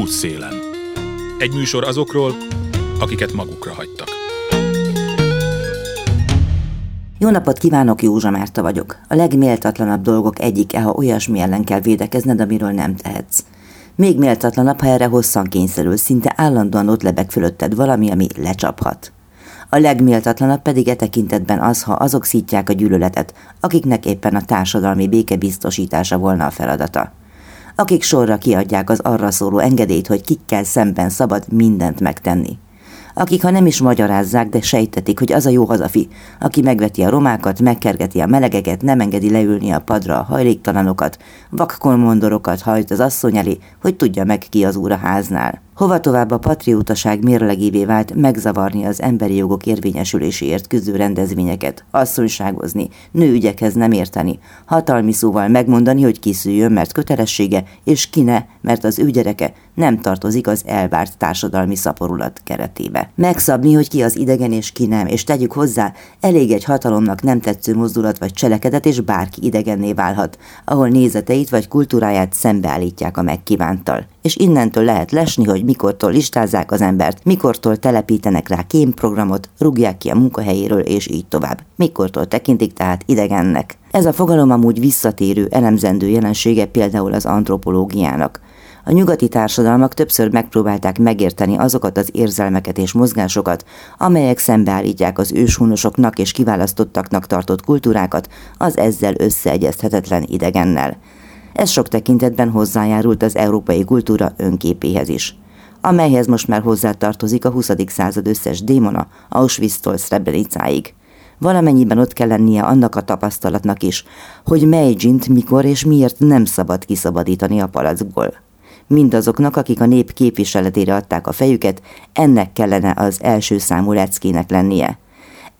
Útszélen. Egy műsor azokról, akiket magukra hagytak. Jó napot kívánok, Józsa Márta vagyok. A legméltatlanabb dolgok egyike, ha olyasmi ellen kell védekezned, amiről nem tehetsz. Még méltatlanabb, ha erre hosszan kényszerül, szinte állandóan ott lebeg fölötted valami, ami lecsaphat. A legméltatlanabb pedig e tekintetben az, ha azok szítják a gyűlöletet, akiknek éppen a társadalmi béke biztosítása volna a feladata akik sorra kiadják az arra szóló engedélyt, hogy kikkel szemben szabad mindent megtenni. Akik ha nem is magyarázzák, de sejtetik, hogy az a jó hazafi, aki megveti a romákat, megkergeti a melegeket, nem engedi leülni a padra a hajléktalanokat, vakkolmondorokat hajt az asszony elé, hogy tudja meg ki az úr a háznál. Hova tovább a patriótaság mérlegévé vált megzavarni az emberi jogok érvényesüléséért küzdő rendezvényeket, asszonyságozni, nőügyekhez nem érteni, hatalmi szóval megmondani, hogy kiszüljön, mert kötelessége, és ki ne, mert az ő gyereke nem tartozik az elvárt társadalmi szaporulat keretébe. Megszabni, hogy ki az idegen és ki nem, és tegyük hozzá, elég egy hatalomnak nem tetsző mozdulat vagy cselekedet, és bárki idegenné válhat, ahol nézeteit vagy kultúráját szembeállítják a megkívántal. És innentől lehet lesni, hogy mikortól listázzák az embert, mikortól telepítenek rá kémprogramot, rúgják ki a munkahelyéről, és így tovább. Mikortól tekintik tehát idegennek. Ez a fogalom amúgy visszatérő, elemzendő jelensége például az antropológiának. A nyugati társadalmak többször megpróbálták megérteni azokat az érzelmeket és mozgásokat, amelyek szembeállítják az őshonosoknak és kiválasztottaknak tartott kultúrákat az ezzel összeegyezthetetlen idegennel. Ez sok tekintetben hozzájárult az európai kultúra önképéhez is amelyhez most már hozzátartozik a 20. század összes démona, Auschwitz-tól Srebrenicáig. Valamennyiben ott kell lennie annak a tapasztalatnak is, hogy mely dzsint mikor és miért nem szabad kiszabadítani a palackból. Mindazoknak, akik a nép képviseletére adták a fejüket, ennek kellene az első számú leckének lennie –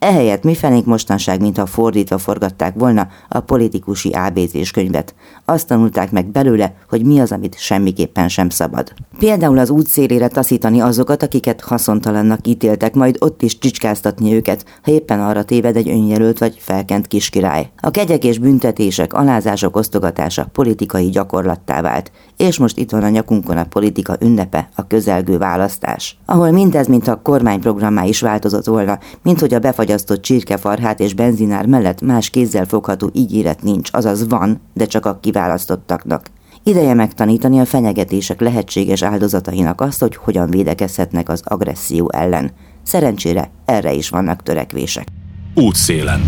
Ehelyett mi fenénk mostanság, mintha fordítva forgatták volna a politikusi ABC-s könyvet. Azt tanulták meg belőle, hogy mi az, amit semmiképpen sem szabad. Például az útszélére taszítani azokat, akiket haszontalannak ítéltek, majd ott is csicskáztatni őket, ha éppen arra téved egy önjelölt vagy felkent kiskirály. A kegyek és büntetések, alázások osztogatása politikai gyakorlattá vált, és most itt van a nyakunkon a politika ünnepe, a közelgő választás. Ahol mindez, mint a kormányprogrammá is változott volna, mint hogy a befagyasztott csirkefarhát és benzinár mellett más kézzel fogható ígéret nincs, azaz van, de csak a kiválasztottaknak. Ideje megtanítani a fenyegetések lehetséges áldozatainak azt, hogy hogyan védekezhetnek az agresszió ellen. Szerencsére erre is vannak törekvések. Útszélen.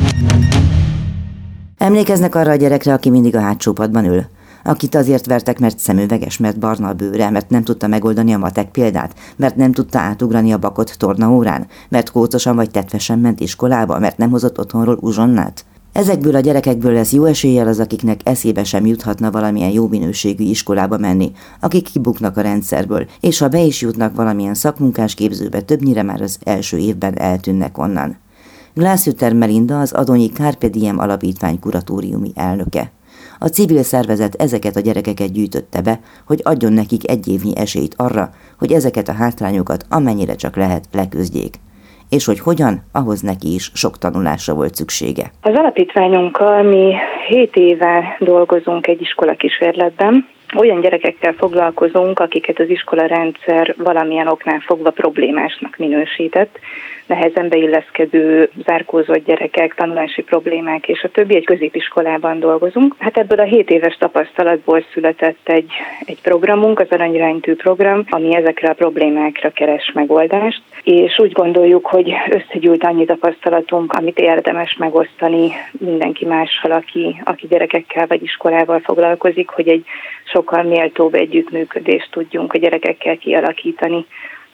Emlékeznek arra a gyerekre, aki mindig a hátsó padban ül? Akit azért vertek, mert szemüveges, mert barna a bőre, mert nem tudta megoldani a matek példát, mert nem tudta átugrani a bakot tornaórán, mert kócosan vagy tetvesen ment iskolába, mert nem hozott otthonról uzsonnát. Ezekből a gyerekekből lesz jó eséllyel az, akiknek eszébe sem juthatna valamilyen jó minőségű iskolába menni, akik kibuknak a rendszerből, és ha be is jutnak valamilyen szakmunkás képzőbe, többnyire már az első évben eltűnnek onnan. Glászüter Melinda az Adonyi Carpe Diem alapítvány kuratóriumi elnöke. A civil szervezet ezeket a gyerekeket gyűjtötte be, hogy adjon nekik egy évnyi esélyt arra, hogy ezeket a hátrányokat amennyire csak lehet leküzdjék. És hogy hogyan, ahhoz neki is sok tanulásra volt szüksége. Az alapítványunkkal mi 7 éve dolgozunk egy iskola kísérletben, olyan gyerekekkel foglalkozunk, akiket az iskola rendszer valamilyen oknál fogva problémásnak minősített, nehezen beilleszkedő, zárkózott gyerekek, tanulási problémák és a többi. Egy középiskolában dolgozunk. Hát ebből a 7 éves tapasztalatból született egy, egy programunk, az Aranyránytű program, ami ezekre a problémákra keres megoldást, és úgy gondoljuk, hogy összegyűlt annyi tapasztalatunk, amit érdemes megosztani mindenki mással, aki, aki gyerekekkel vagy iskolával foglalkozik, hogy egy sokkal méltóbb együttműködést tudjunk a gyerekekkel kialakítani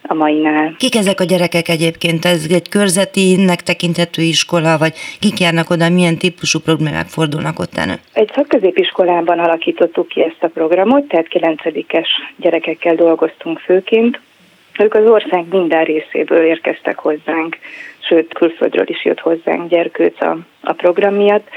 a mainál. Kik ezek a gyerekek egyébként? Ez egy körzetinek tekinthető iskola, vagy kik járnak oda, milyen típusú problémák fordulnak ott elő? Egy szakközépiskolában alakítottuk ki ezt a programot, tehát 9-es gyerekekkel dolgoztunk főként. Ők az ország minden részéből érkeztek hozzánk, sőt külföldről is jött hozzánk gyerkőc a, a program miatt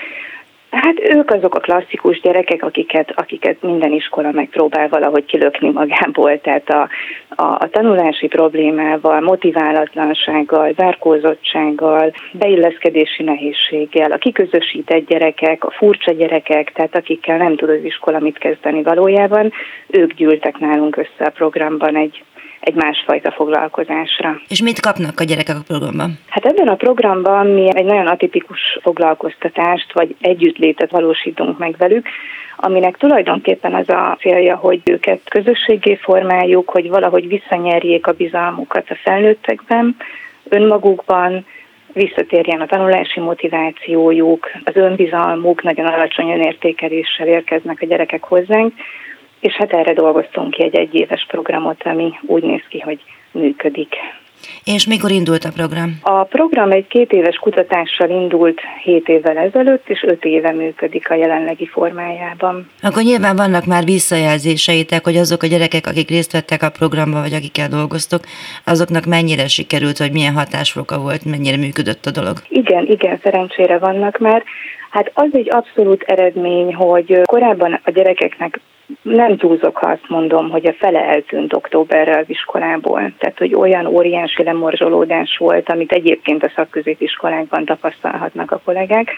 Hát ők azok a klasszikus gyerekek, akiket, akiket minden iskola megpróbál valahogy kilökni magából, tehát a, a, a tanulási problémával, motiválatlansággal, zárkózottsággal, beilleszkedési nehézséggel, a kiközösített gyerekek, a furcsa gyerekek, tehát akikkel nem tud az iskola mit kezdeni valójában, ők gyűltek nálunk össze a programban egy egy másfajta foglalkozásra. És mit kapnak a gyerekek a programban? Hát ebben a programban mi egy nagyon atipikus foglalkoztatást vagy együttlétet valósítunk meg velük, aminek tulajdonképpen az a célja, hogy őket közösségé formáljuk, hogy valahogy visszanyerjék a bizalmukat a felnőttekben, önmagukban, visszatérjen a tanulási motivációjuk, az önbizalmuk, nagyon alacsony önértékeléssel érkeznek a gyerekek hozzánk, és hát erre dolgoztunk ki egy egyéves programot, ami úgy néz ki, hogy működik. És mikor indult a program? A program egy két éves kutatással indult 7 évvel ezelőtt, és 5 éve működik a jelenlegi formájában. Akkor nyilván vannak már visszajelzéseitek, hogy azok a gyerekek, akik részt vettek a programban, vagy akikkel dolgoztok, azoknak mennyire sikerült, vagy milyen hatásfoka volt, mennyire működött a dolog? Igen, igen, szerencsére vannak már. Hát az egy abszolút eredmény, hogy korábban a gyerekeknek nem túlzok, ha azt mondom, hogy a fele eltűnt októberre az iskolából. Tehát, hogy olyan óriási lemorzsolódás volt, amit egyébként a szakközépiskolákban tapasztalhatnak a kollégák,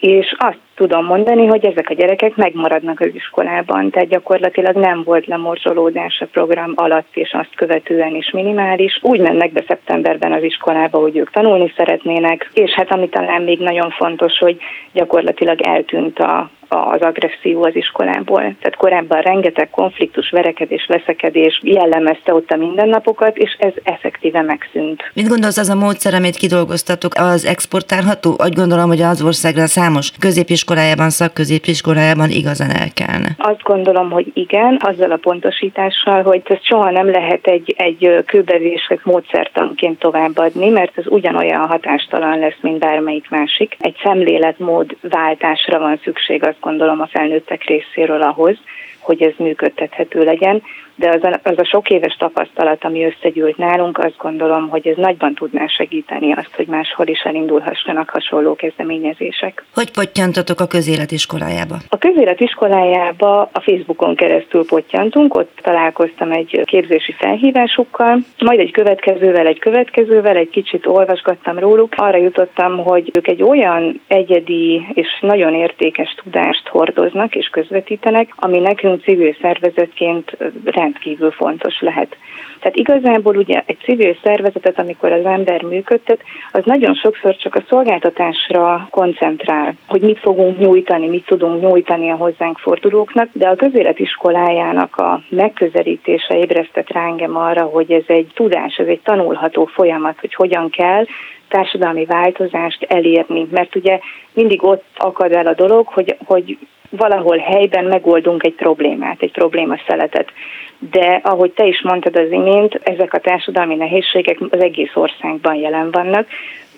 és azt tudom mondani, hogy ezek a gyerekek megmaradnak az iskolában, tehát gyakorlatilag nem volt lemorzsolódás a program alatt és azt követően is minimális. Úgy mennek be szeptemberben az iskolába, hogy ők tanulni szeretnének, és hát ami talán még nagyon fontos, hogy gyakorlatilag eltűnt a, az agresszió az iskolából. Tehát korábban rengeteg konfliktus, verekedés, veszekedés jellemezte ott a mindennapokat, és ez effektíve megszűnt. Mit gondolsz az a módszer, amit kidolgoztatok, az exportálható? Úgy gondolom, hogy az országra számos középiskolájában, szakközépiskolájában igazán elkelne. Azt gondolom, hogy igen, azzal a pontosítással, hogy ezt soha nem lehet egy, egy kőbevések módszertanként továbbadni, mert ez ugyanolyan hatástalan lesz, mint bármelyik másik. Egy szemléletmód váltásra van szükség az gondolom a felnőttek részéről ahhoz, hogy ez működtethető legyen de az a, az a sok éves tapasztalat, ami összegyűlt nálunk, azt gondolom, hogy ez nagyban tudná segíteni azt, hogy máshol is elindulhassanak hasonló kezdeményezések. Hogy pottyantatok a közéletiskolájába? A közéletiskolájába a Facebookon keresztül pottyantunk, ott találkoztam egy képzési felhívásukkal, majd egy következővel, egy következővel, egy kicsit olvasgattam róluk, arra jutottam, hogy ők egy olyan egyedi és nagyon értékes tudást hordoznak és közvetítenek, ami nekünk civil szervezetként rendkívül fontos lehet. Tehát igazából ugye egy civil szervezetet, amikor az ember működtet, az nagyon sokszor csak a szolgáltatásra koncentrál, hogy mit fogunk nyújtani, mit tudunk nyújtani a hozzánk fordulóknak, de a közéletiskolájának a megközelítése ébresztett rá arra, hogy ez egy tudás, ez egy tanulható folyamat, hogy hogyan kell társadalmi változást elérni, mert ugye mindig ott akad el a dolog, hogy, hogy valahol helyben megoldunk egy problémát, egy probléma szeletet. De ahogy te is mondtad az imént, ezek a társadalmi nehézségek az egész országban jelen vannak,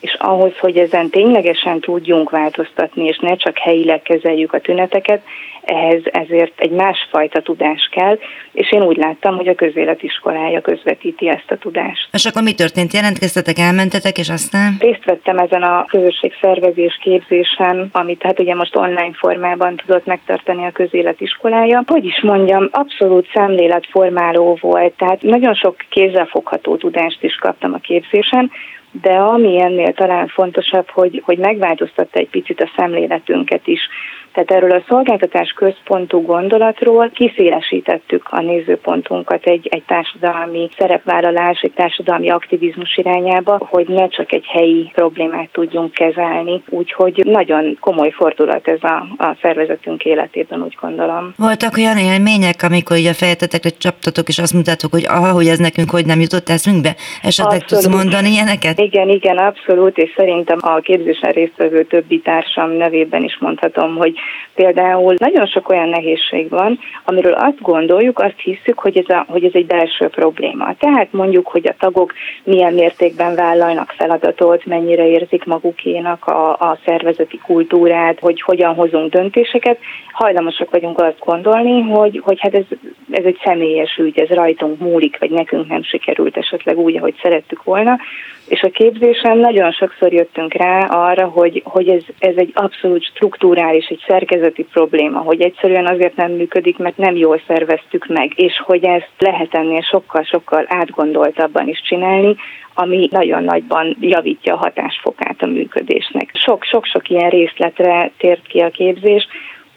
és ahhoz, hogy ezen ténylegesen tudjunk változtatni, és ne csak helyileg kezeljük a tüneteket, ehhez ezért egy másfajta tudás kell, és én úgy láttam, hogy a közéletiskolája közvetíti ezt a tudást. És akkor mi történt? Jelentkeztetek, elmentetek, és aztán? Részt vettem ezen a közösségszervezés képzésen, amit hát ugye most online formában tudott megtartani a közéletiskolája. Hogy is mondjam, abszolút szemléletformáló volt, tehát nagyon sok kézzelfogható tudást is kaptam a képzésen, de ami ennél talán fontosabb, hogy, hogy megváltoztatta egy picit a szemléletünket is. Tehát erről a szolgáltatás központú gondolatról kiszélesítettük a nézőpontunkat egy, egy társadalmi szerepvállalás, egy társadalmi aktivizmus irányába, hogy ne csak egy helyi problémát tudjunk kezelni. Úgyhogy nagyon komoly fordulat ez a, a szervezetünk életében, úgy gondolom. Voltak olyan élmények, amikor így a fejetetekre csaptatok, és azt mutatok, hogy aha, hogy ez nekünk hogy nem jutott eszünkbe? Esetleg abszolút. tudsz mondani ilyeneket? Igen, igen, abszolút, és szerintem a képzésen résztvevő többi társam nevében is mondhatom, hogy Például nagyon sok olyan nehézség van, amiről azt gondoljuk, azt hiszük, hogy ez, a, hogy ez egy belső probléma. Tehát mondjuk, hogy a tagok milyen mértékben vállalnak feladatot, mennyire érzik magukénak a, a szervezeti kultúrát, hogy hogyan hozunk döntéseket. Hajlamosak vagyunk azt gondolni, hogy, hogy hát ez, ez egy személyes ügy, ez rajtunk múlik, vagy nekünk nem sikerült esetleg úgy, ahogy szerettük volna És a képzésen nagyon sokszor jöttünk rá arra, hogy, hogy ez, ez egy abszolút struktúrális, egy szerkezeti probléma, hogy egyszerűen azért nem működik, mert nem jól szerveztük meg, és hogy ezt lehet ennél sokkal-sokkal átgondoltabban is csinálni, ami nagyon nagyban javítja a hatásfokát a működésnek. Sok-sok-sok ilyen részletre tért ki a képzés,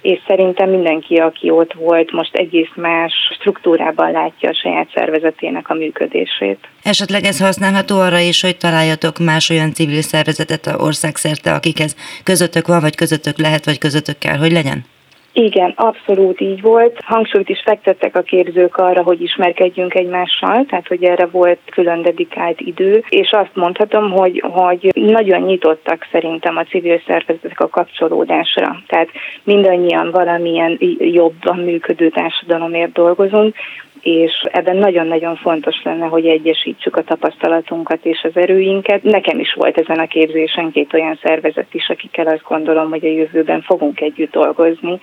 és szerintem mindenki, aki ott volt, most egész más struktúrában látja a saját szervezetének a működését. Esetleg ez használható arra is, hogy találjatok más olyan civil szervezetet a országszerte, akikhez közöttök van, vagy közöttök lehet, vagy közöttök kell, hogy legyen? Igen, abszolút így volt. Hangsúlyt is fektettek a képzők arra, hogy ismerkedjünk egymással, tehát hogy erre volt külön dedikált idő, és azt mondhatom, hogy, hogy nagyon nyitottak szerintem a civil szervezetek a kapcsolódásra. Tehát mindannyian valamilyen jobban működő társadalomért dolgozunk, és ebben nagyon-nagyon fontos lenne, hogy egyesítsük a tapasztalatunkat és az erőinket. Nekem is volt ezen a képzésen két olyan szervezet is, akikkel azt gondolom, hogy a jövőben fogunk együtt dolgozni,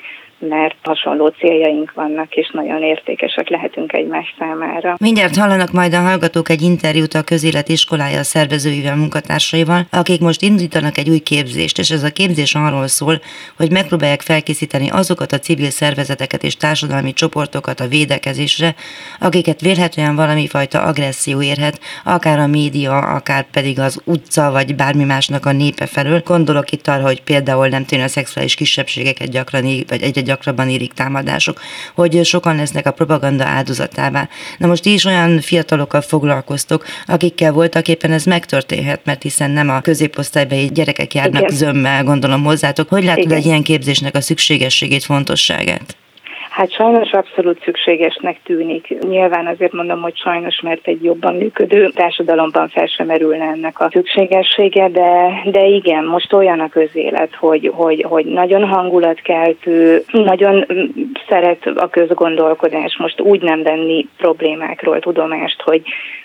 mert hasonló céljaink vannak, és nagyon értékesek lehetünk egymás számára. Mindjárt hallanak majd a hallgatók egy interjút a közélet iskolája szervezőivel, munkatársaival, akik most indítanak egy új képzést, és ez a képzés arról szól, hogy megpróbálják felkészíteni azokat a civil szervezeteket és társadalmi csoportokat a védekezésre, akiket vélhetően valami fajta agresszió érhet, akár a média, akár pedig az utca, vagy bármi másnak a népe felől. Gondolok itt arra, hogy például nem tűnő a szexuális kisebbségeket gyakran, vagy egyre gyakrabban érik támadások, hogy sokan lesznek a propaganda áldozatává. Na most is olyan fiatalokkal foglalkoztok, akikkel voltak éppen ez megtörténhet, mert hiszen nem a középosztálybeli gyerekek járnak Igen. zömmel, gondolom hozzátok. Hogy látod Igen. egy ilyen képzésnek a szükségességét, fontosságát? Hát sajnos abszolút szükségesnek tűnik. Nyilván azért mondom, hogy sajnos, mert egy jobban működő társadalomban fel sem merülne ennek a szükségessége, de, de igen, most olyan a közélet, hogy, hogy, hogy nagyon hangulatkeltő, nagyon szeret a közgondolkodás, most úgy nem venni problémákról tudomást, hogy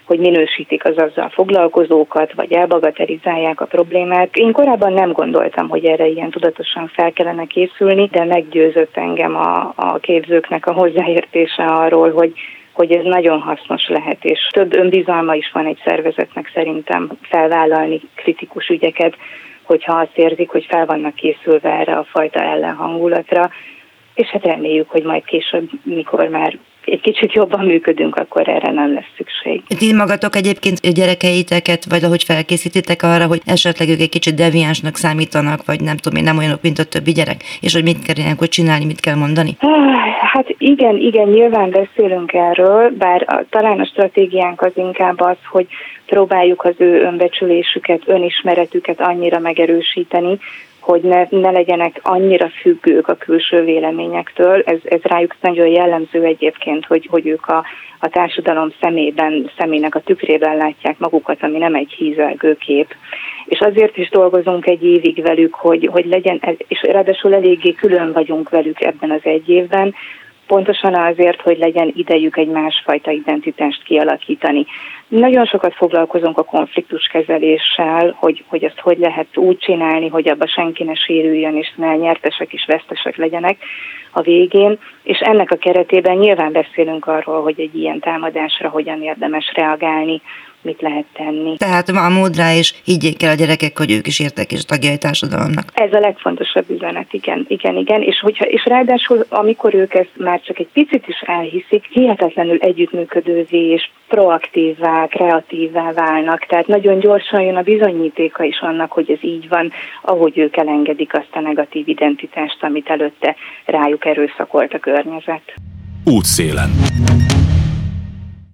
hogy minősítik az azzal foglalkozókat, vagy elbagatelizálják a problémát. Én korábban nem gondoltam, hogy erre ilyen tudatosan fel kellene készülni, de meggyőzött engem a, a képzőknek a hozzáértése arról, hogy hogy ez nagyon hasznos lehet, és több önbizalma is van egy szervezetnek szerintem felvállalni kritikus ügyeket, hogyha azt érzik, hogy fel vannak készülve erre a fajta ellenhangulatra, és hát reméljük, hogy majd később, mikor már egy kicsit jobban működünk, akkor erre nem lesz szükség. Ti magatok egyébként gyerekeiteket, vagy ahogy felkészítitek arra, hogy esetleg ők egy kicsit deviánsnak számítanak, vagy nem tudom én, nem olyanok, mint a többi gyerek, és hogy mit kell ilyenkor csinálni, mit kell mondani? Hát igen, igen, nyilván beszélünk erről, bár a, talán a stratégiánk az inkább az, hogy próbáljuk az ő önbecsülésüket, önismeretüket annyira megerősíteni, hogy ne, ne legyenek annyira függők a külső véleményektől. Ez, ez rájuk nagyon jellemző egyébként, hogy, hogy ők a, a társadalom szemében, szemének a tükrében látják magukat, ami nem egy hízelgő kép. És azért is dolgozunk egy évig velük, hogy, hogy legyen, és ráadásul eléggé külön vagyunk velük ebben az egy évben, pontosan azért, hogy legyen idejük egy másfajta identitást kialakítani. Nagyon sokat foglalkozunk a konfliktuskezeléssel, hogy, hogy ezt hogy lehet úgy csinálni, hogy abba senki ne sérüljön, és ne nyertesek és vesztesek legyenek a végén, és ennek a keretében nyilván beszélünk arról, hogy egy ilyen támadásra hogyan érdemes reagálni, mit lehet tenni. Tehát van mód rá, és higgyék el a gyerekek, hogy ők is értek és tagjai a társadalomnak. Ez a legfontosabb üzenet, igen, igen, igen. És, hogyha, és ráadásul, amikor ők ezt már csak egy picit is elhiszik, hihetetlenül együttműködővé és proaktívvá, kreatívvá válnak. Tehát nagyon gyorsan jön a bizonyítéka is annak, hogy ez így van, ahogy ők elengedik azt a negatív identitást, amit előtte rájuk erőszakolt a környezet. Útszélen.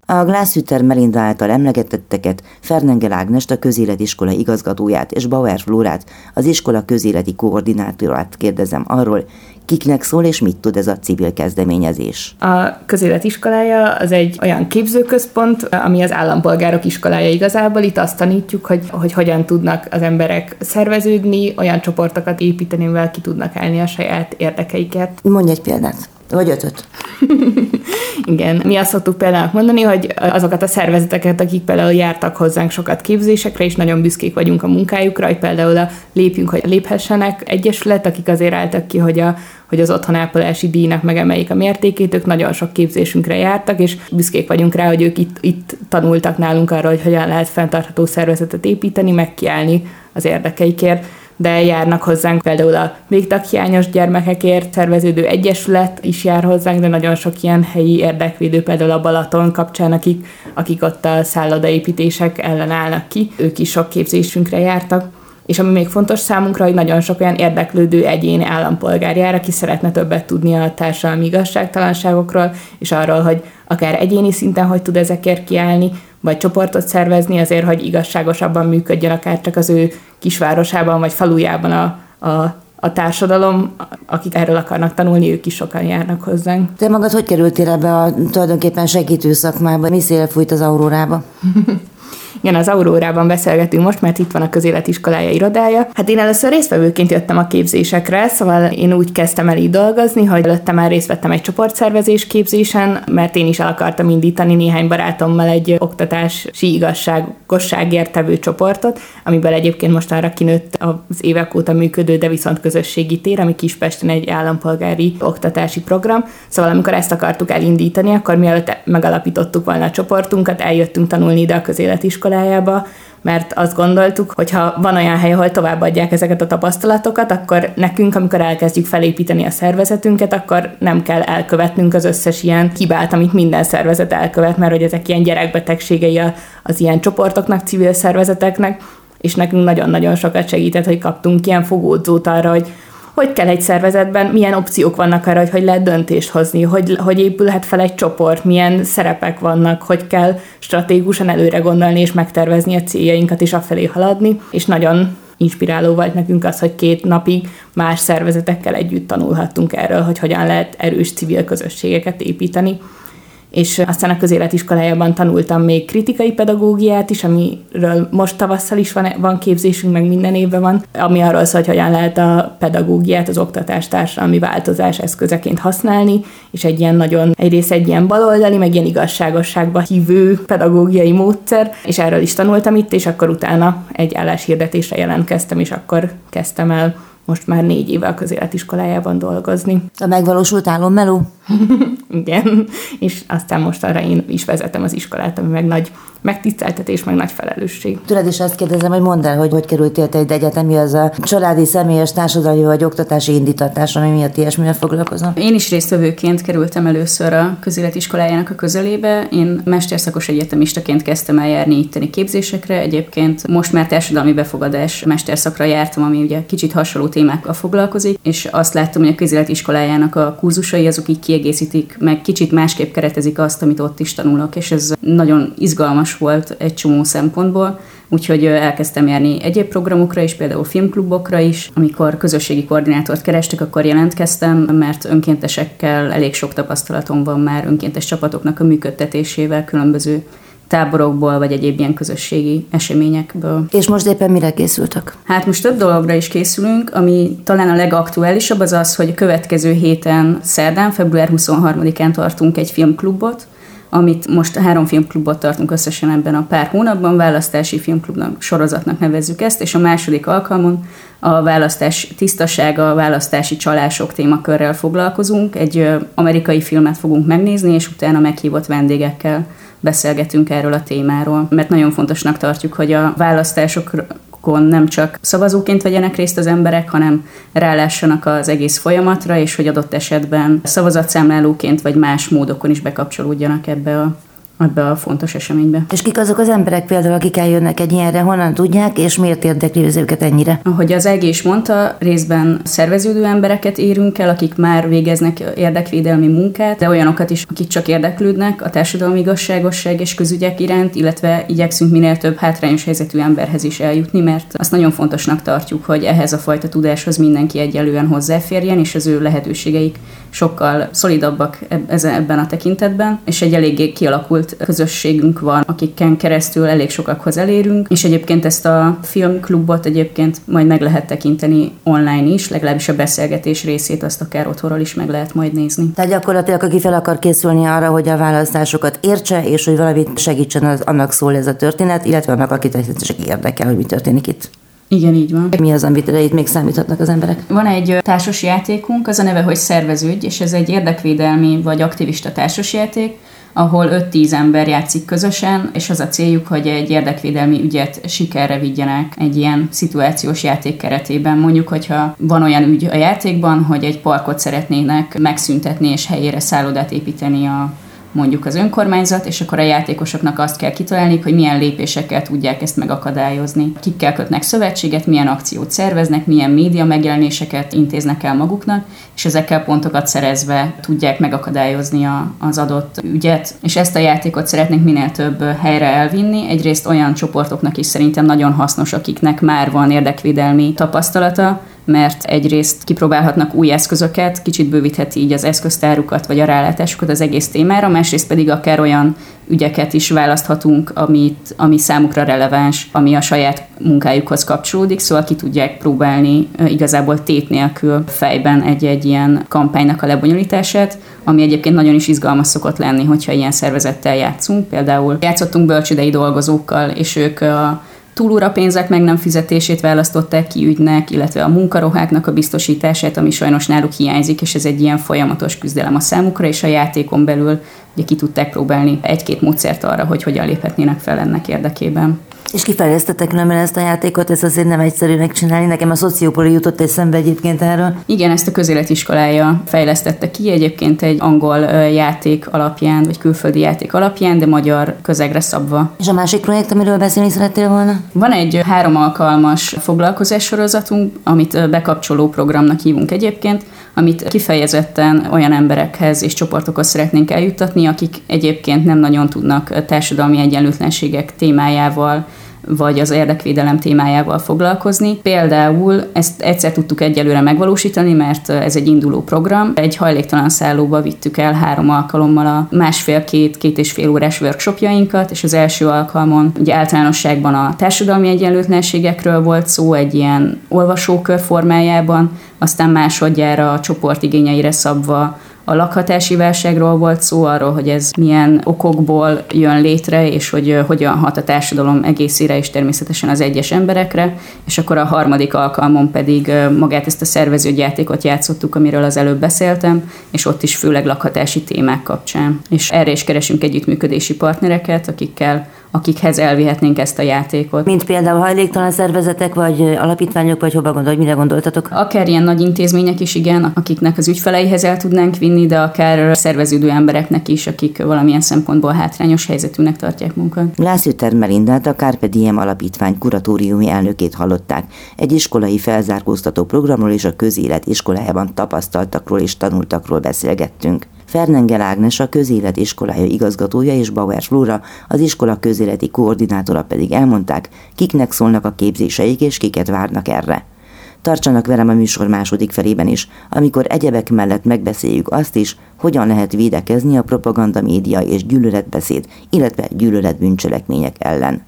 A Glászüter Melinda által emlegetetteket Fernengel Ágnest, a közéletiskola igazgatóját és Bauer Flórát, az iskola közéleti koordinátorát kérdezem arról, kiknek szól és mit tud ez a civil kezdeményezés. A közéletiskolája az egy olyan képzőközpont, ami az állampolgárok iskolája igazából. Itt azt tanítjuk, hogy, hogy hogyan tudnak az emberek szerveződni, olyan csoportokat építeni, mivel ki tudnak állni a saját érdekeiket. Mondj egy példát. Vagy ötöt. Igen, mi azt szoktuk például mondani, hogy azokat a szervezeteket, akik például jártak hozzánk sokat képzésekre, és nagyon büszkék vagyunk a munkájukra, hogy például a lépjünk, hogy léphessenek egyesület, akik azért álltak ki, hogy, a, hogy az otthonápolási díjnak megemeljék a mértékét, ők nagyon sok képzésünkre jártak, és büszkék vagyunk rá, hogy ők itt, itt tanultak nálunk arról, hogy hogyan lehet fenntartható szervezetet építeni, megkiállni az érdekeikért de járnak hozzánk például a végtaghiányos gyermekekért szerveződő egyesület is jár hozzánk, de nagyon sok ilyen helyi érdekvédő, például a Balaton kapcsán, akik, akik ott a szállodaépítések ellen állnak ki, ők is sok képzésünkre jártak. És ami még fontos számunkra, hogy nagyon sok olyan érdeklődő egyéni állampolgár jár, aki szeretne többet tudni a társadalmi igazságtalanságokról, és arról, hogy akár egyéni szinten hogy tud ezekért kiállni, vagy csoportot szervezni azért, hogy igazságosabban működjön akár csak az ő kisvárosában vagy falujában a, a a társadalom, akik erről akarnak tanulni, ők is sokan járnak hozzánk. Te magad hogy kerültél ebbe a tulajdonképpen segítő szakmába? Mi szél fújt az aurórába? Igen, az Aurórában beszélgetünk most, mert itt van a közéletiskolája irodája. Hát én először résztvevőként jöttem a képzésekre, szóval én úgy kezdtem el így dolgozni, hogy előtte már részt vettem egy csoportszervezés képzésen, mert én is el akartam indítani néhány barátommal egy oktatási igazságosságért tevő csoportot, amiből egyébként most arra kinőtt az évek óta működő, de viszont közösségi tér, ami Kispesten egy állampolgári oktatási program. Szóval amikor ezt akartuk elindítani, akkor mielőtt megalapítottuk volna a csoportunkat, eljöttünk tanulni ide a közéletiskolába, iskolájába, mert azt gondoltuk, hogy ha van olyan hely, ahol továbbadják ezeket a tapasztalatokat, akkor nekünk, amikor elkezdjük felépíteni a szervezetünket, akkor nem kell elkövetnünk az összes ilyen hibát, amit minden szervezet elkövet, mert hogy ezek ilyen gyerekbetegségei az ilyen csoportoknak, civil szervezeteknek, és nekünk nagyon-nagyon sokat segített, hogy kaptunk ilyen fogódzót arra, hogy hogy kell egy szervezetben, milyen opciók vannak arra, hogy hogy lehet döntést hozni, hogy, hogy épülhet fel egy csoport, milyen szerepek vannak, hogy kell stratégikusan előre gondolni és megtervezni a céljainkat és afelé haladni, és nagyon inspiráló volt nekünk az, hogy két napig más szervezetekkel együtt tanulhattunk erről, hogy hogyan lehet erős civil közösségeket építeni és aztán a közéletiskolájában tanultam még kritikai pedagógiát is, amiről most tavasszal is van, van képzésünk, meg minden évben van, ami arról szól, hogy hogyan lehet a pedagógiát az oktatás társadalmi változás eszközeként használni, és egy ilyen nagyon, egyrészt egy ilyen baloldali, meg ilyen igazságosságba hívő pedagógiai módszer, és erről is tanultam itt, és akkor utána egy álláshirdetésre jelentkeztem, és akkor kezdtem el most már négy éve a közéletiskolájában dolgozni. A megvalósult álommeló? Igen, és aztán most arra én is vezetem az iskolát, ami meg nagy megtiszteltetés, meg nagy felelősség. Tőled is azt kérdezem, hogy mondd el, hogy hogy kerültél te egy egyetem, mi az a családi, személyes, társadalmi vagy oktatási indítatás, ami miatt ilyesmivel foglalkozom? Én is résztvevőként kerültem először a közéletiskolájának a közelébe. Én mesterszakos egyetemistaként kezdtem el járni itteni képzésekre. Egyébként most már társadalmi befogadás mesterszakra jártam, ami ugye kicsit hasonló témákkal foglalkozik, és azt láttam, hogy a közéletiskolájának a kurzusai azok így kiegészítik, meg kicsit másképp keretezik azt, amit ott is tanulok, és ez nagyon izgalmas volt egy csomó szempontból. Úgyhogy elkezdtem járni egyéb programokra is, például filmklubokra is. Amikor közösségi koordinátort kerestek, akkor jelentkeztem, mert önkéntesekkel elég sok tapasztalatom van már önkéntes csapatoknak a működtetésével, különböző táborokból, vagy egyéb ilyen közösségi eseményekből. És most éppen mire készültek? Hát most több dologra is készülünk, ami talán a legaktuálisabb az az, hogy a következő héten, szerdán, február 23-án tartunk egy filmklubot, amit most három filmklubot tartunk összesen ebben a pár hónapban, választási filmklubnak, sorozatnak nevezzük ezt, és a második alkalmon a választás tisztasága, a választási csalások témakörrel foglalkozunk. Egy amerikai filmet fogunk megnézni, és utána meghívott vendégekkel beszélgetünk erről a témáról, mert nagyon fontosnak tartjuk, hogy a választásokon nem csak szavazóként vegyenek részt az emberek, hanem rálássanak az egész folyamatra, és hogy adott esetben szavazatszámlálóként vagy más módokon is bekapcsolódjanak ebbe a ebbe a fontos eseménybe. És kik azok az emberek például, akik eljönnek egy ilyenre, honnan tudják, és miért érdekli őket ennyire? Ahogy az EG is mondta, részben szerveződő embereket érünk el, akik már végeznek érdekvédelmi munkát, de olyanokat is, akik csak érdeklődnek a társadalmi igazságosság és közügyek iránt, illetve igyekszünk minél több hátrányos helyzetű emberhez is eljutni, mert azt nagyon fontosnak tartjuk, hogy ehhez a fajta tudáshoz mindenki egyelően hozzáférjen, és az ő lehetőségeik sokkal szolidabbak ebben a tekintetben, és egy eléggé kialakult közösségünk van, akiken keresztül elég sokakhoz elérünk, és egyébként ezt a filmklubot egyébként majd meg lehet tekinteni online is, legalábbis a beszélgetés részét azt akár otthonról is meg lehet majd nézni. Tehát gyakorlatilag, aki fel akar készülni arra, hogy a választásokat értse, és hogy valamit segítsen, az, annak szól ez a történet, illetve annak, akit csak érdekel, hogy mi történik itt. Igen, így van. Mi az, amit itt még számíthatnak az emberek? Van egy társas játékunk, az a neve, hogy szerveződj, és ez egy érdekvédelmi vagy aktivista társasjáték, ahol 5-10 ember játszik közösen, és az a céljuk, hogy egy érdekvédelmi ügyet sikerre vigyenek egy ilyen szituációs játék keretében. Mondjuk, hogyha van olyan ügy a játékban, hogy egy parkot szeretnének megszüntetni és helyére szállodát építeni a mondjuk az önkormányzat, és akkor a játékosoknak azt kell kitalálni, hogy milyen lépésekkel tudják ezt megakadályozni. Kikkel kötnek szövetséget, milyen akciót szerveznek, milyen média megjelenéseket intéznek el maguknak, és ezekkel pontokat szerezve tudják megakadályozni a, az adott ügyet. És ezt a játékot szeretnénk minél több helyre elvinni. Egyrészt olyan csoportoknak is szerintem nagyon hasznos, akiknek már van érdekvédelmi tapasztalata, mert egyrészt kipróbálhatnak új eszközöket, kicsit bővítheti így az eszköztárukat vagy a rálátásukat az egész témára, másrészt pedig akár olyan ügyeket is választhatunk, amit, ami számukra releváns, ami a saját munkájukhoz kapcsolódik, szóval ki tudják próbálni igazából tét nélkül fejben egy-egy ilyen kampánynak a lebonyolítását, ami egyébként nagyon is izgalmas szokott lenni, hogyha ilyen szervezettel játszunk. Például játszottunk bölcsődei dolgozókkal, és ők a túlóra pénzek meg nem fizetését választották ki ügynek, illetve a munkaroháknak a biztosítását, ami sajnos náluk hiányzik, és ez egy ilyen folyamatos küzdelem a számukra, és a játékon belül ugye ki tudták próbálni egy-két módszert arra, hogy hogyan léphetnének fel ennek érdekében. És kifejeztetek nem ezt a játékot, ez azért nem egyszerű megcsinálni. Nekem a szociopoli jutott eszembe egyébként erről. Igen, ezt a közéletiskolája fejlesztette ki, egyébként egy angol játék alapján, vagy külföldi játék alapján, de magyar közegre szabva. És a másik projekt, amiről beszélni szerettél volna? Van egy három alkalmas foglalkozás sorozatunk, amit bekapcsoló programnak hívunk egyébként, amit kifejezetten olyan emberekhez és csoportokhoz szeretnénk eljuttatni, akik egyébként nem nagyon tudnak társadalmi egyenlőtlenségek témájával vagy az érdekvédelem témájával foglalkozni. Például ezt egyszer tudtuk egyelőre megvalósítani, mert ez egy induló program. Egy hajléktalan szállóba vittük el három alkalommal a másfél-két, két és fél órás workshopjainkat, és az első alkalmon ugye általánosságban a társadalmi egyenlőtlenségekről volt szó egy ilyen olvasókör formájában, aztán másodjára a csoport igényeire szabva a lakhatási válságról volt szó, arról, hogy ez milyen okokból jön létre, és hogy hogyan hat a társadalom egészére, és természetesen az egyes emberekre. És akkor a harmadik alkalmon pedig magát ezt a szervezőgyátékot játszottuk, amiről az előbb beszéltem, és ott is főleg lakhatási témák kapcsán. És erre is keresünk együttműködési partnereket, akikkel akikhez elvihetnénk ezt a játékot. Mint például hajléktalan szervezetek, vagy alapítványok, vagy hova gondolj, mire gondoltatok? Akár ilyen nagy intézmények is, igen, akiknek az ügyfeleihez el tudnánk vinni, de akár szerveződő embereknek is, akik valamilyen szempontból hátrányos helyzetűnek tartják munkat. Lászlóter Melindát, a Carpe Diem alapítvány kuratóriumi elnökét hallották. Egy iskolai felzárkóztató programról és a közélet iskolájában tapasztaltakról és tanultakról beszélgettünk. Fernengel Ágnes a közélet iskolája igazgatója és Bauer Flóra, az iskola közéleti koordinátora pedig elmondták, kiknek szólnak a képzéseik és kiket várnak erre. Tartsanak velem a műsor második felében is, amikor egyebek mellett megbeszéljük azt is, hogyan lehet védekezni a propaganda média és gyűlöletbeszéd, illetve gyűlöletbűncselekmények ellen.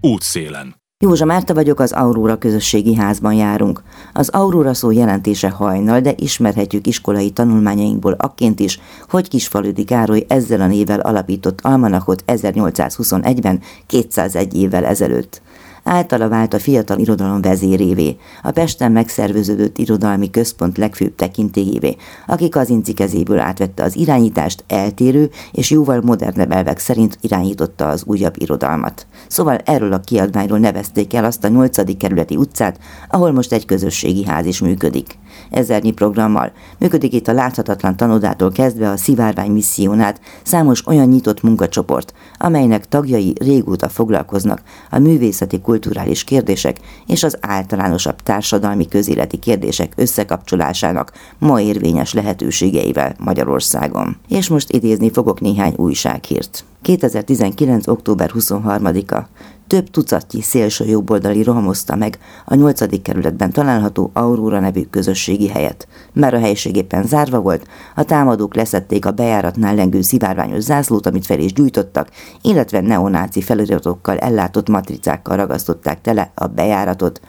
Útszélen. Józsa Márta vagyok, az Aurora közösségi házban járunk. Az Aurora szó jelentése hajnal, de ismerhetjük iskolai tanulmányainkból akként is, hogy Kisfaludi Károly ezzel a nével alapított almanakot 1821-ben, 201 évvel ezelőtt általa vált a fiatal irodalom vezérévé, a Pesten megszerveződött irodalmi központ legfőbb tekintélyévé, aki Kazinci kezéből átvette az irányítást, eltérő és jóval modernebb elvek szerint irányította az újabb irodalmat. Szóval erről a kiadványról nevezték el azt a 8. kerületi utcát, ahol most egy közösségi ház is működik ezernyi programmal. Működik itt a láthatatlan tanodától kezdve a szivárvány missziónát számos olyan nyitott munkacsoport, amelynek tagjai régóta foglalkoznak a művészeti kulturális kérdések és az általánosabb társadalmi közéleti kérdések összekapcsolásának ma érvényes lehetőségeivel Magyarországon. És most idézni fogok néhány újsághírt. 2019. október 23-a több tucatnyi szélső jobboldali rohamozta meg a 8. kerületben található Aurora nevű közösségi helyet. Már a helység éppen zárva volt, a támadók leszették a bejáratnál lengő szivárványos zászlót, amit fel is gyújtottak, illetve neonáci feliratokkal ellátott matricákkal ragasztották tele a bejáratot.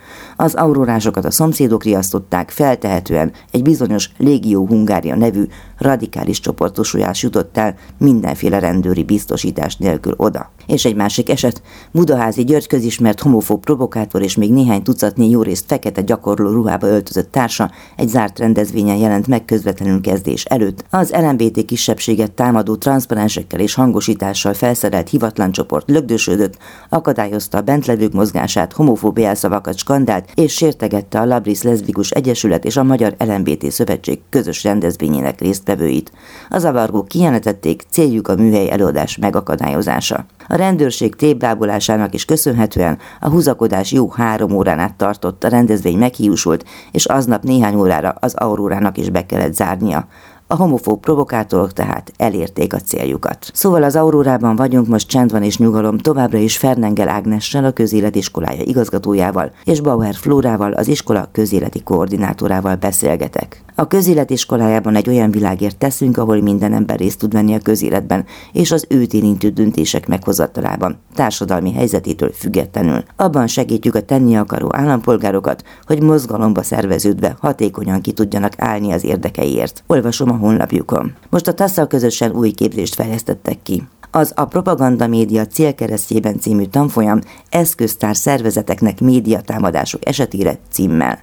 Az aurorásokat a szomszédok riasztották, feltehetően egy bizonyos Légió Hungária nevű radikális csoportosulás jutott el mindenféle rendőri biztosítás nélkül oda. És egy másik eset, Budaházi György közismert homofób provokátor és még néhány tucatnyi jó részt fekete gyakorló ruhába öltözött társa egy zárt rendezvényen jelent meg közvetlenül kezdés előtt. Az LMBT kisebbséget támadó transzparensekkel és hangosítással felszerelt hivatlan csoport lögdösödött, akadályozta a bentlevők mozgását, homofób jelszavakat skandált és sértegette a Labris Leszbikus Egyesület és a Magyar LMBT Szövetség közös rendezvényének résztvevőit. Az avargók kijelentették, céljuk a műhely előadás megakadályozása. A rendőrség téblábolásának is köszönhetően a húzakodás jó három órán át tartott, a rendezvény meghiúsult, és aznap néhány órára az aurórának is be kellett zárnia. A homofób provokátorok tehát elérték a céljukat. Szóval az Aurórában vagyunk, most csend van és nyugalom, továbbra is Fernengel Ágnessel, a közéletiskolája igazgatójával, és Bauer Flórával, az iskola közéleti koordinátorával beszélgetek. A közéletiskolájában egy olyan világért teszünk, ahol minden ember részt tud venni a közéletben, és az őt érintő döntések meghozatalában, társadalmi helyzetétől függetlenül. Abban segítjük a tenni akaró állampolgárokat, hogy mozgalomba szerveződve hatékonyan ki tudjanak állni az érdekeiért. Olvasom a honlapjukon. Most a TASZA közösen új képzést fejlesztettek ki. Az a Propaganda Média célkeresztjében című tanfolyam eszköztár szervezeteknek médiatámadások esetére címmel.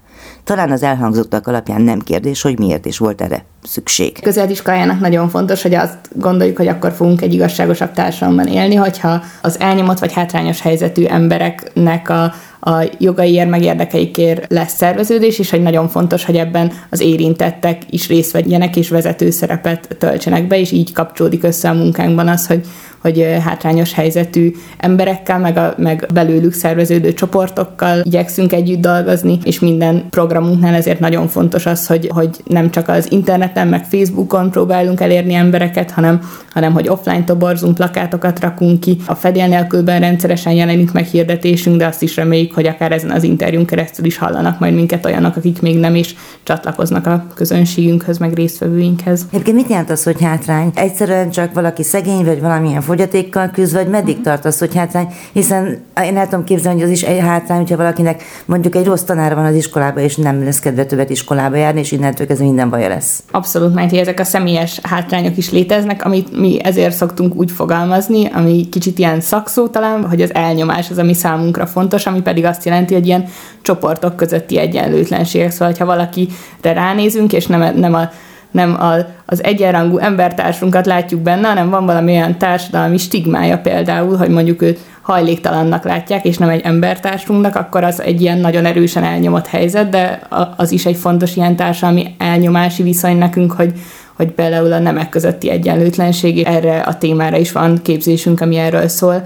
Talán az elhangzottak alapján nem kérdés, hogy miért is volt erre szükség. Közéletiskolájának nagyon fontos, hogy azt gondoljuk, hogy akkor fogunk egy igazságosabb társadalomban élni, hogyha az elnyomott vagy hátrányos helyzetű embereknek a a jogaiért, meg érdekeikért lesz szerveződés, és hogy nagyon fontos, hogy ebben az érintettek is részt vegyenek és vezető szerepet töltsenek be, és így kapcsolódik össze a munkánkban az, hogy hogy hátrányos helyzetű emberekkel, meg, a, meg belőlük szerveződő csoportokkal igyekszünk együtt dolgozni, és minden programunknál ezért nagyon fontos az, hogy, hogy nem csak az interneten, meg Facebookon próbálunk elérni embereket, hanem, hanem hogy offline toborzunk, plakátokat rakunk ki. A fedél nélkülben rendszeresen jelenik meg hirdetésünk, de azt is reméljük, hogy akár ezen az interjún keresztül is hallanak majd minket olyanok, akik még nem is csatlakoznak a közönségünkhöz, meg résztvevőinkhez. Egyébként mit jelent az, hogy hátrány? Egyszerűen csak valaki szegény, vagy valamilyen fogyatékkal küzd, vagy meddig tart az, hogy hátrány? Hiszen én el tudom képzelni, hogy az is egy hátrány, hogyha valakinek mondjuk egy rossz tanár van az iskolában, és nem lesz kedve többet iskolába járni, és innentől kezdve minden baja lesz. Abszolút, mert ezek a személyes hátrányok is léteznek, amit mi ezért szoktunk úgy fogalmazni, ami kicsit ilyen szakszó talán, hogy az elnyomás az, ami számunkra fontos, ami pedig azt jelenti, hogy ilyen csoportok közötti egyenlőtlenségek. Szóval, ha valakire ránézünk, és nem, nem a nem a, az egyenrangú embertársunkat látjuk benne, hanem van valami olyan társadalmi stigmája például, hogy mondjuk őt hajléktalannak látják, és nem egy embertársunknak, akkor az egy ilyen nagyon erősen elnyomott helyzet, de az is egy fontos ilyen társadalmi elnyomási viszony nekünk, hogy, hogy például a nemek közötti egyenlőtlenség, erre a témára is van képzésünk, ami erről szól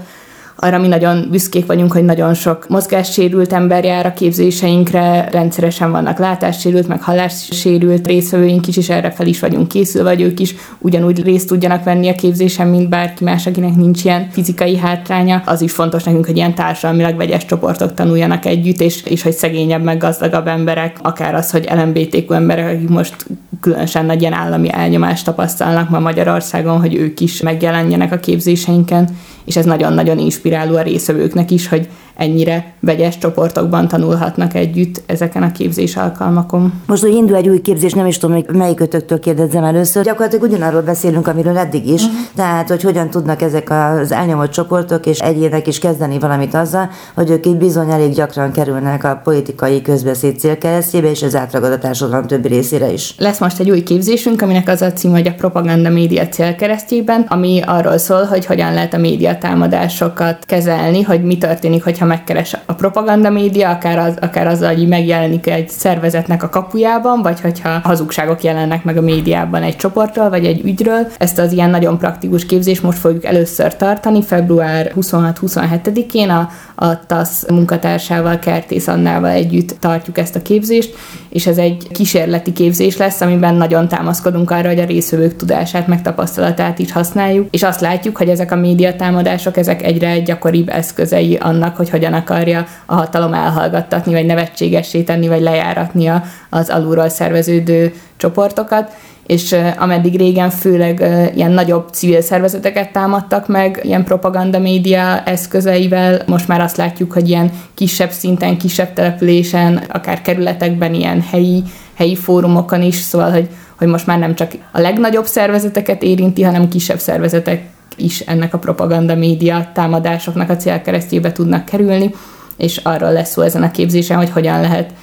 arra mi nagyon büszkék vagyunk, hogy nagyon sok mozgássérült ember jár a képzéseinkre, rendszeresen vannak látássérült, meg hallássérült részvevőink is, és erre fel is vagyunk készülve, vagy ők is ugyanúgy részt tudjanak venni a képzésen, mint bárki más, akinek nincs ilyen fizikai hátránya. Az is fontos nekünk, hogy ilyen társadalmilag vegyes csoportok tanuljanak együtt, és, és hogy szegényebb, meg gazdagabb emberek, akár az, hogy LMBTQ emberek, akik most különösen nagy ilyen állami elnyomást tapasztalnak ma Magyarországon, hogy ők is megjelenjenek a képzéseinken, és ez nagyon-nagyon inspiráló a részvevőknek is, hogy ennyire vegyes csoportokban tanulhatnak együtt ezeken a képzés alkalmakon. Most, hogy indul egy új képzés, nem is tudom, hogy melyik ötöktől kérdezzem először. Gyakorlatilag ugyanarról beszélünk, amiről eddig is. Uh-huh. Tehát, hogy hogyan tudnak ezek az elnyomott csoportok és egyének is kezdeni valamit azzal, hogy ők itt bizony elég gyakran kerülnek a politikai közbeszéd célkeresztjébe, és ez átragad a társadalom többi részére is. Lesz most egy új képzésünk, aminek az a cím, hogy a propaganda média célkeresztjében, ami arról szól, hogy hogyan lehet a média támadásokat kezelni, hogy mi történik, hogyha megkeres a propaganda média, akár, az, akár az, hogy megjelenik egy szervezetnek a kapujában, vagy hogyha hazugságok jelennek meg a médiában egy csoportról, vagy egy ügyről. Ezt az ilyen nagyon praktikus képzés most fogjuk először tartani, február 26-27-én a, a TASZ munkatársával, Kertész Annával együtt tartjuk ezt a képzést, és ez egy kísérleti képzés lesz, amiben nagyon támaszkodunk arra, hogy a részvevők tudását, meg tapasztalatát is használjuk, és azt látjuk, hogy ezek a médiatámadások támadások, ezek egyre gyakoribb eszközei annak, hogy hogyan akarja a hatalom elhallgattatni, vagy nevetségessé tenni, vagy lejáratni az alulról szerveződő csoportokat. És ameddig régen főleg ilyen nagyobb civil szervezeteket támadtak meg, ilyen propaganda média eszközeivel, most már azt látjuk, hogy ilyen kisebb szinten, kisebb településen, akár kerületekben, ilyen helyi, helyi fórumokon is, szóval, hogy, hogy most már nem csak a legnagyobb szervezeteket érinti, hanem kisebb szervezetek is ennek a propaganda média támadásoknak a célkeresztjébe tudnak kerülni, és arról lesz szó ezen a képzésen, hogy hogyan lehet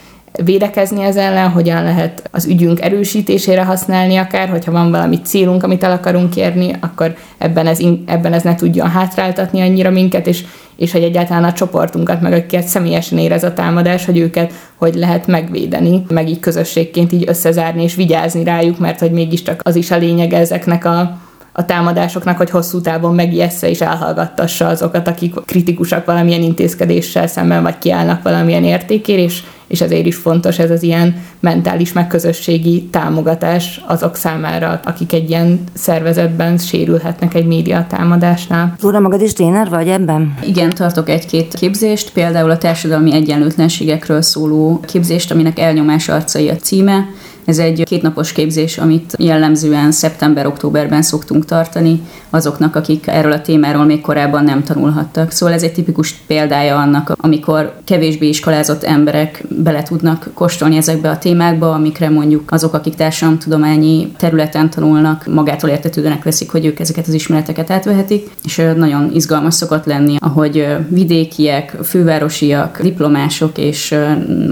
védekezni ez ellen, hogyan lehet az ügyünk erősítésére használni akár, hogyha van valami célunk, amit el akarunk érni, akkor ebben ez, ebben ez ne tudjon hátráltatni annyira minket, és, és hogy egyáltalán a csoportunkat, meg akiket személyesen érez a támadás, hogy őket hogy lehet megvédeni, meg így közösségként így összezárni és vigyázni rájuk, mert hogy mégiscsak az is a lényeg ezeknek a a támadásoknak, hogy hosszú távon megijessze és elhallgattassa azokat, akik kritikusak valamilyen intézkedéssel szemben, vagy kiállnak valamilyen értékért, és, és ezért is fontos ez az ilyen mentális megközösségi támogatás azok számára, akik egy ilyen szervezetben sérülhetnek egy média támadásnál. Róla magad is tréner vagy ebben? Igen, tartok egy-két képzést, például a társadalmi egyenlőtlenségekről szóló képzést, aminek elnyomás arcai a címe, ez egy kétnapos képzés, amit jellemzően szeptember-októberben szoktunk tartani azoknak, akik erről a témáról még korábban nem tanulhattak. Szóval ez egy tipikus példája annak, amikor kevésbé iskolázott emberek bele tudnak kóstolni ezekbe a témákba, amikre mondjuk azok, akik társadalomtudományi területen tanulnak, magától értetődőnek veszik, hogy ők ezeket az ismereteket átvehetik, és nagyon izgalmas szokott lenni, ahogy vidékiek, fővárosiak, diplomások és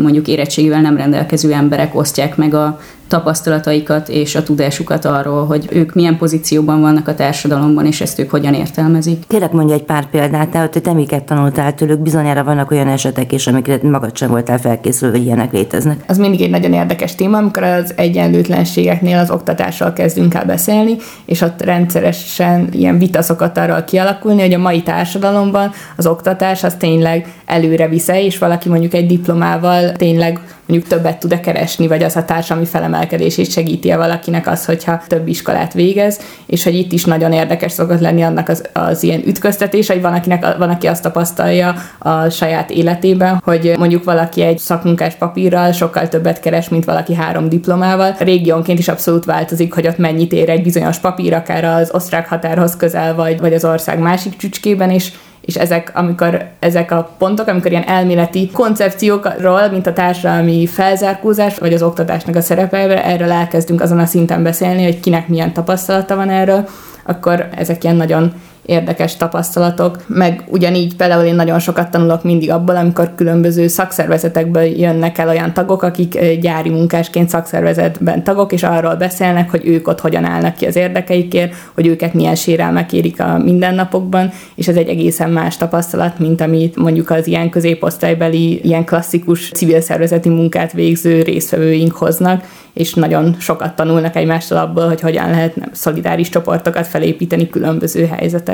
mondjuk érettségével nem rendelkező emberek osztják meg a tapasztalataikat és a tudásukat arról, hogy ők milyen pozícióban vannak a társadalomban, és ezt ők hogyan értelmezik. Kérek mondja egy pár példát, tehát hogy te miket tanultál tőlük, bizonyára vannak olyan esetek is, amikre magad sem voltál felkészülve, hogy ilyenek léteznek. Az mindig egy nagyon érdekes téma, amikor az egyenlőtlenségeknél az oktatással kezdünk el beszélni, és ott rendszeresen ilyen vita szokott arról kialakulni, hogy a mai társadalomban az oktatás az tényleg előre visze, és valaki mondjuk egy diplomával tényleg mondjuk többet tud-e keresni, vagy az a társadalmi felemelkedését segíti-e valakinek az, hogyha több iskolát végez, és hogy itt is nagyon érdekes szokott lenni annak az, az ilyen ütköztetés, hogy van, akinek, van, aki azt tapasztalja a saját életében, hogy mondjuk valaki egy szakmunkás papírral sokkal többet keres, mint valaki három diplomával. Régiónként is abszolút változik, hogy ott mennyit ér egy bizonyos papír, akár az osztrák határhoz közel, vagy, vagy az ország másik csücskében, és és ezek, amikor ezek a pontok, amikor ilyen elméleti koncepciókról, mint a társadalmi felzárkózás, vagy az oktatásnak a szerepe, erről elkezdünk azon a szinten beszélni, hogy kinek milyen tapasztalata van erről, akkor ezek ilyen nagyon érdekes tapasztalatok, meg ugyanígy például én nagyon sokat tanulok mindig abból, amikor különböző szakszervezetekből jönnek el olyan tagok, akik gyári munkásként szakszervezetben tagok, és arról beszélnek, hogy ők ott hogyan állnak ki az érdekeikért, hogy őket milyen sérelmek érik a mindennapokban, és ez egy egészen más tapasztalat, mint amit mondjuk az ilyen középosztálybeli, ilyen klasszikus civil szervezeti munkát végző résztvevőink hoznak, és nagyon sokat tanulnak egymástól abból, hogy hogyan lehet szolidáris csoportokat felépíteni különböző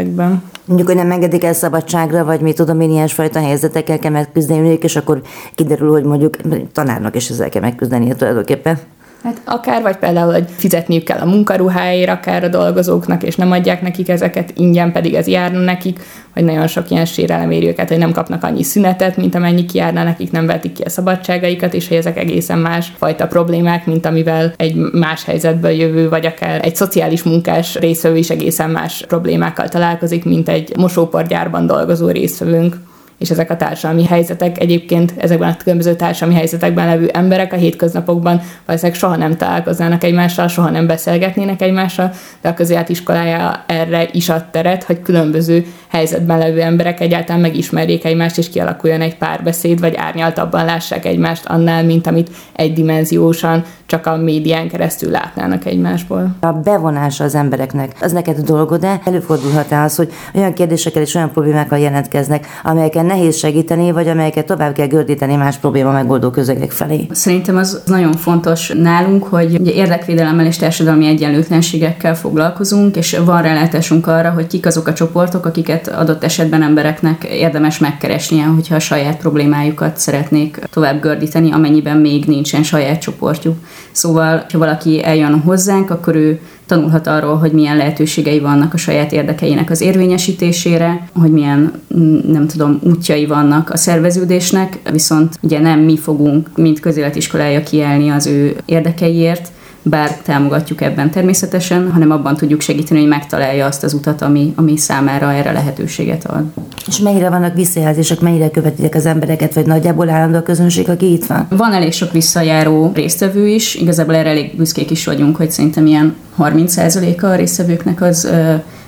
helyzetekben. Mondjuk, hogy nem engedik el szabadságra, vagy mi tudom én, ilyesfajta helyzetekkel kell megküzdeni, és akkor kiderül, hogy mondjuk tanárnak is ezzel kell megküzdeni tulajdonképpen. Hát akár, vagy például, hogy fizetniük kell a munkaruháért, akár a dolgozóknak, és nem adják nekik ezeket, ingyen pedig ez járna nekik, hogy nagyon sok ilyen sérelem éri őket, hogy nem kapnak annyi szünetet, mint amennyi kijárna nekik, nem vetik ki a szabadságaikat, és hogy ezek egészen más fajta problémák, mint amivel egy más helyzetből jövő, vagy akár egy szociális munkás részvevő is egészen más problémákkal találkozik, mint egy mosóporgyárban dolgozó részvevőnk és ezek a társadalmi helyzetek egyébként ezekben a különböző társadalmi helyzetekben levő emberek a hétköznapokban valószínűleg soha nem találkoznának egymással, soha nem beszélgetnének egymással, de a közélet iskolája erre is ad teret, hogy különböző helyzetben levő emberek egyáltalán megismerjék egymást, és kialakuljon egy párbeszéd, vagy árnyaltabban lássák egymást annál, mint amit egydimenziósan csak a médián keresztül látnának egymásból. A bevonása az embereknek, az neked dolgod, de előfordulhat-e az, hogy olyan kérdésekkel és olyan problémákkal jelentkeznek, amelyeken nehéz segíteni, vagy amelyeket tovább kell gördíteni más probléma megoldó közegek felé? Szerintem az nagyon fontos nálunk, hogy ugye érdekvédelemmel és társadalmi egyenlőtlenségekkel foglalkozunk, és van rálátásunk arra, hogy kik azok a csoportok, akiket adott esetben embereknek érdemes megkeresnie, hogyha a saját problémájukat szeretnék tovább gördíteni, amennyiben még nincsen saját csoportjuk. Szóval, ha valaki eljön hozzánk, akkor ő tanulhat arról, hogy milyen lehetőségei vannak a saját érdekeinek az érvényesítésére, hogy milyen, mm, nem tudom, útjai vannak a szerveződésnek, viszont ugye nem mi fogunk, mint közéletiskolája kiállni az ő érdekeiért, bár támogatjuk ebben természetesen, hanem abban tudjuk segíteni, hogy megtalálja azt az utat, ami, ami számára erre lehetőséget ad. És mennyire vannak visszajelzések, mennyire követitek az embereket, vagy nagyjából állandó a közönség, aki itt van? Van elég sok visszajáró résztvevő is, igazából erre elég büszkék is vagyunk, hogy szerintem ilyen 30%-a a résztvevőknek az